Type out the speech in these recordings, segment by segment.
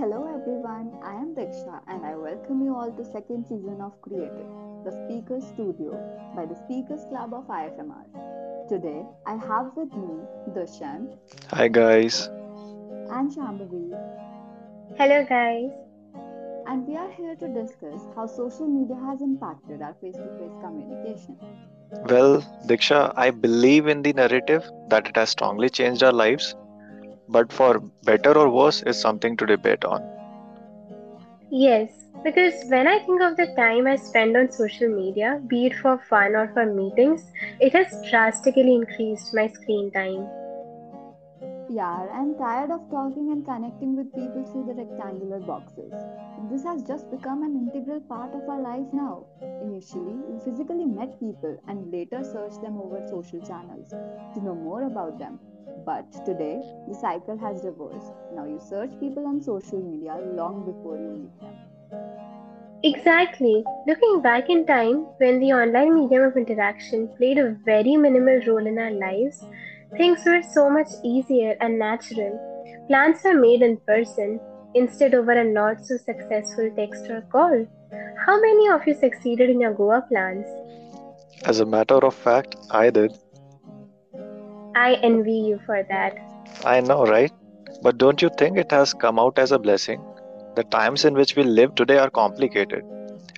Hello everyone, I am Diksha and I welcome you all to second season of Creative, the Speakers Studio by the Speakers Club of IFMR. Today I have with me Dushan. Hi guys. And Shambhavi. Hello guys. And we are here to discuss how social media has impacted our face-to-face communication. Well, Diksha, I believe in the narrative that it has strongly changed our lives but for better or worse is something to debate on. Yes, because when I think of the time I spend on social media, be it for fun or for meetings, it has drastically increased my screen time. Yeah, I'm tired of talking and connecting with people through the rectangular boxes. This has just become an integral part of our life now. Initially, we physically met people and later searched them over social channels to know more about them. But today, the cycle has reversed. Now you search people on social media long before you meet them. Exactly. Looking back in time, when the online medium of interaction played a very minimal role in our lives, things were so much easier and natural. Plans were made in person instead over a not so successful text or call. How many of you succeeded in your Goa plans? As a matter of fact, I did. I envy you for that. I know, right? But don't you think it has come out as a blessing? The times in which we live today are complicated.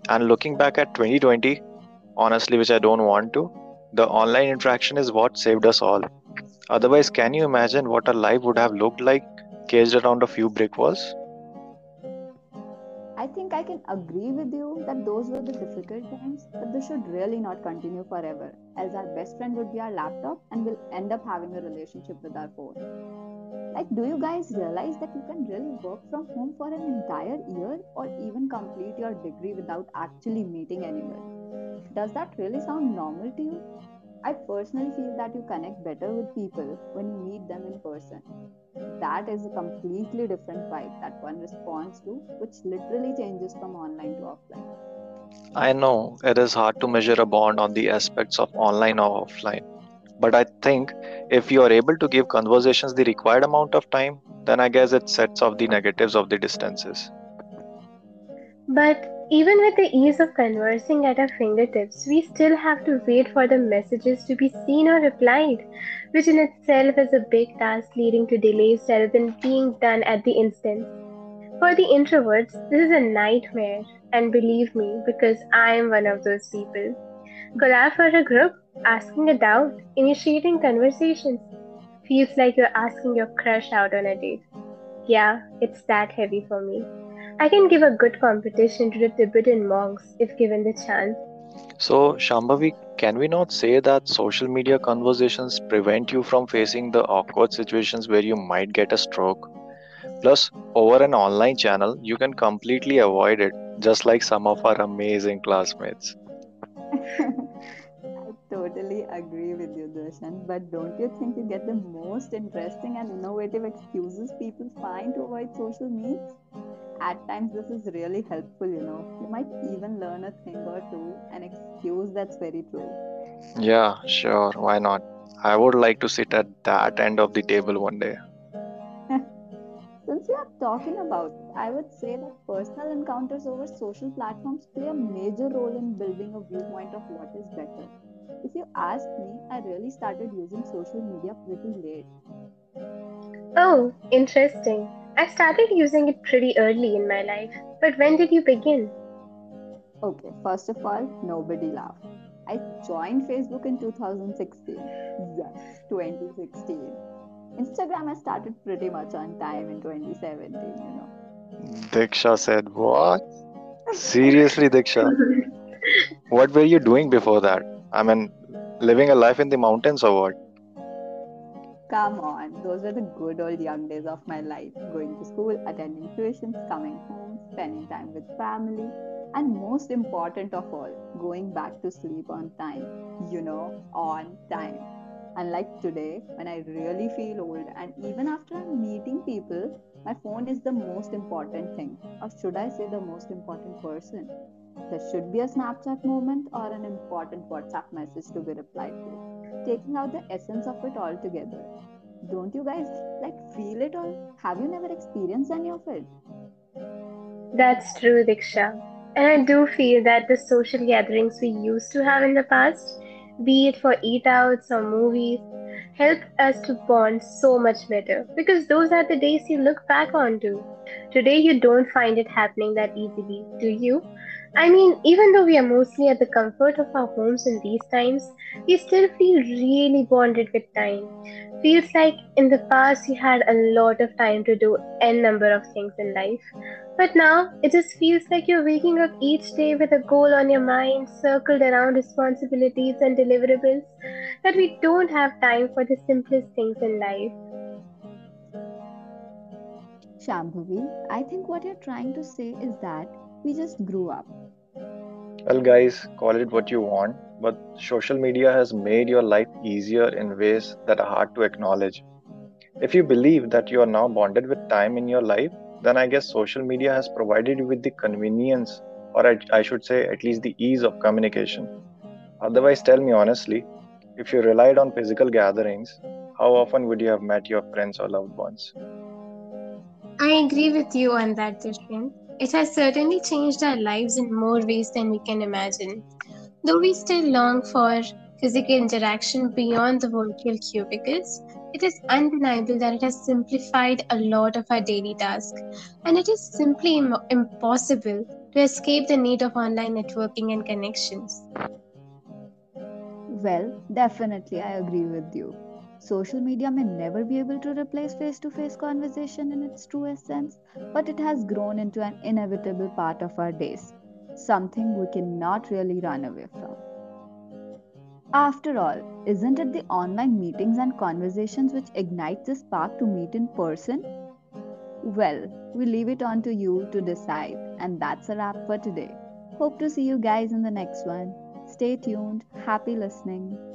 And looking back at 2020, honestly, which I don't want to, the online interaction is what saved us all. Otherwise, can you imagine what our life would have looked like caged around a few brick walls? I think I can agree with you that those were the difficult times, but this should really not continue forever, as our best friend would be our laptop and we'll end up having a relationship with our phone. Like, do you guys realize that you can really work from home for an entire year or even complete your degree without actually meeting anyone? Does that really sound normal to you? I personally feel that you connect better with people when you meet them in person. That is a completely different vibe that one responds to, which literally changes from online to offline. I know it is hard to measure a bond on the aspects of online or offline, but I think if you are able to give conversations the required amount of time, then I guess it sets off the negatives of the distances. But even with the ease of conversing at our fingertips, we still have to wait for the messages to be seen or replied, which in itself is a big task leading to delays rather than being done at the instant. For the introverts, this is a nightmare, and believe me, because I am one of those people. Collab for a group, asking a doubt, initiating conversations. Feels like you're asking your crush out on a date. Yeah, it's that heavy for me. I can give a good competition to the Tibetan monks if given the chance. So, Shambhavi, can we not say that social media conversations prevent you from facing the awkward situations where you might get a stroke? Plus, over an online channel, you can completely avoid it, just like some of our amazing classmates. I totally agree with you, Darshan. But don't you think you get the most interesting and innovative excuses people find to avoid social meets? At times this is really helpful you know. You might even learn a thing or two an excuse that's very true. Yeah sure why not? I would like to sit at that end of the table one day. Since we are talking about i would say that personal encounters over social platforms play a major role in building a viewpoint of what is better. If you ask me i really started using social media pretty late. Oh interesting I started using it pretty early in my life, but when did you begin? Okay, first of all, nobody laugh. I joined Facebook in 2016. Yes, 2016. Instagram I started pretty much on time in 2017, you know. Diksha said, What? Seriously, Diksha? what were you doing before that? I mean, living a life in the mountains or what? Come on, those were the good old young days of my life. Going to school, attending tuitions, coming home, spending time with family, and most important of all, going back to sleep on time. You know, on time. Unlike today, when I really feel old, and even after I'm meeting people, my phone is the most important thing. Or should I say, the most important person? There should be a Snapchat moment or an important WhatsApp message to be replied to taking out the essence of it altogether. Don't you guys like feel it or have you never experienced any of it? That's true, Diksha. And I do feel that the social gatherings we used to have in the past, be it for eat outs or movies, help us to bond so much better because those are the days you look back onto. Today, you don't find it happening that easily, do you? I mean, even though we are mostly at the comfort of our homes in these times, we still feel really bonded with time. Feels like in the past you had a lot of time to do n number of things in life. But now it just feels like you're waking up each day with a goal on your mind, circled around responsibilities and deliverables, that we don't have time for the simplest things in life. Shambhavi, I think what you're trying to say is that we just grew up. Well, guys, call it what you want, but social media has made your life easier in ways that are hard to acknowledge. If you believe that you are now bonded with time in your life, then I guess social media has provided you with the convenience, or I, I should say, at least the ease of communication. Otherwise, tell me honestly, if you relied on physical gatherings, how often would you have met your friends or loved ones? I agree with you on that, Dushyan. It has certainly changed our lives in more ways than we can imagine. Though we still long for physical interaction beyond the virtual cubicles, it is undeniable that it has simplified a lot of our daily tasks, and it is simply Im- impossible to escape the need of online networking and connections. Well, definitely, I agree with you. Social media may never be able to replace face to face conversation in its truest sense, but it has grown into an inevitable part of our days, something we cannot really run away from. After all, isn't it the online meetings and conversations which ignite the spark to meet in person? Well, we leave it on to you to decide, and that's a wrap for today. Hope to see you guys in the next one. Stay tuned. Happy listening.